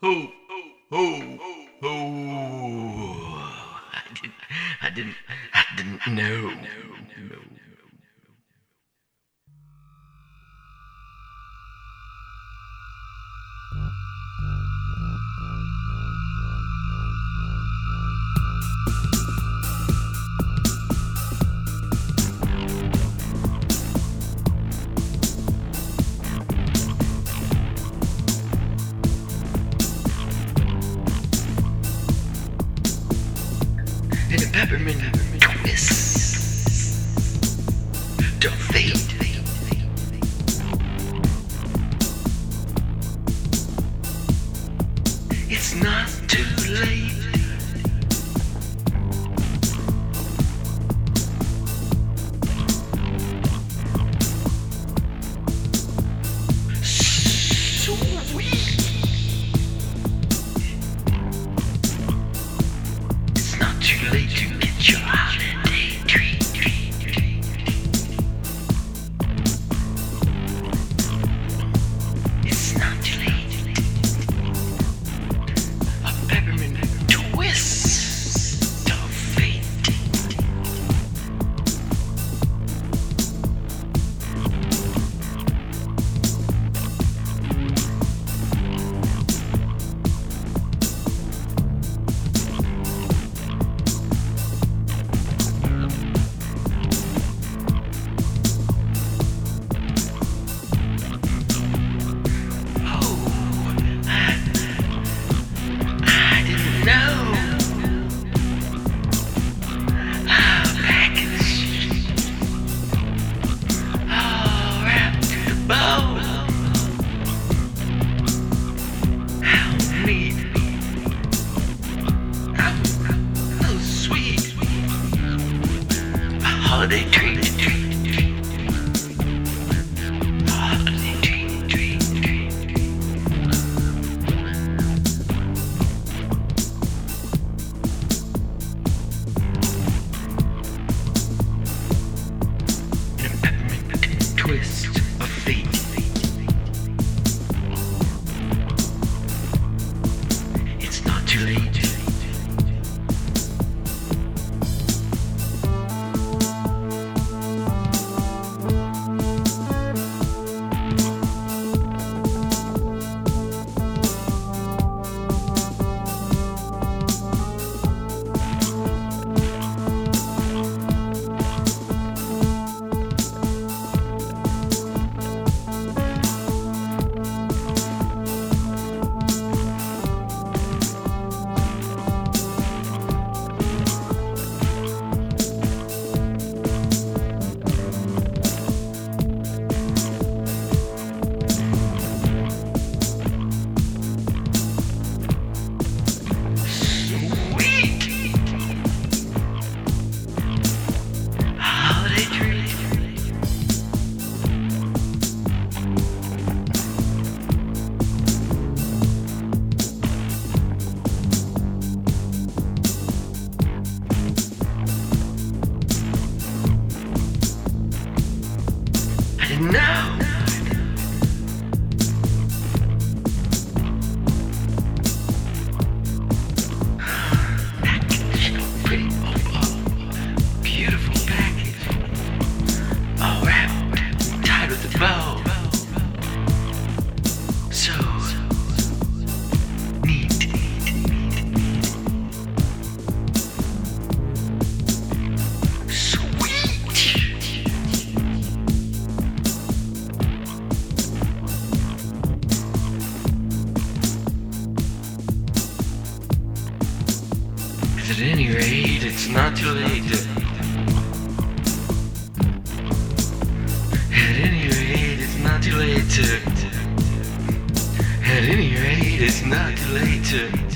Who? Who? Who? I didn't. I didn't. I didn't know. No, no, no. They treat. At any rate, it's not too late. At any rate, it's not too late. At any rate, it's not too late to...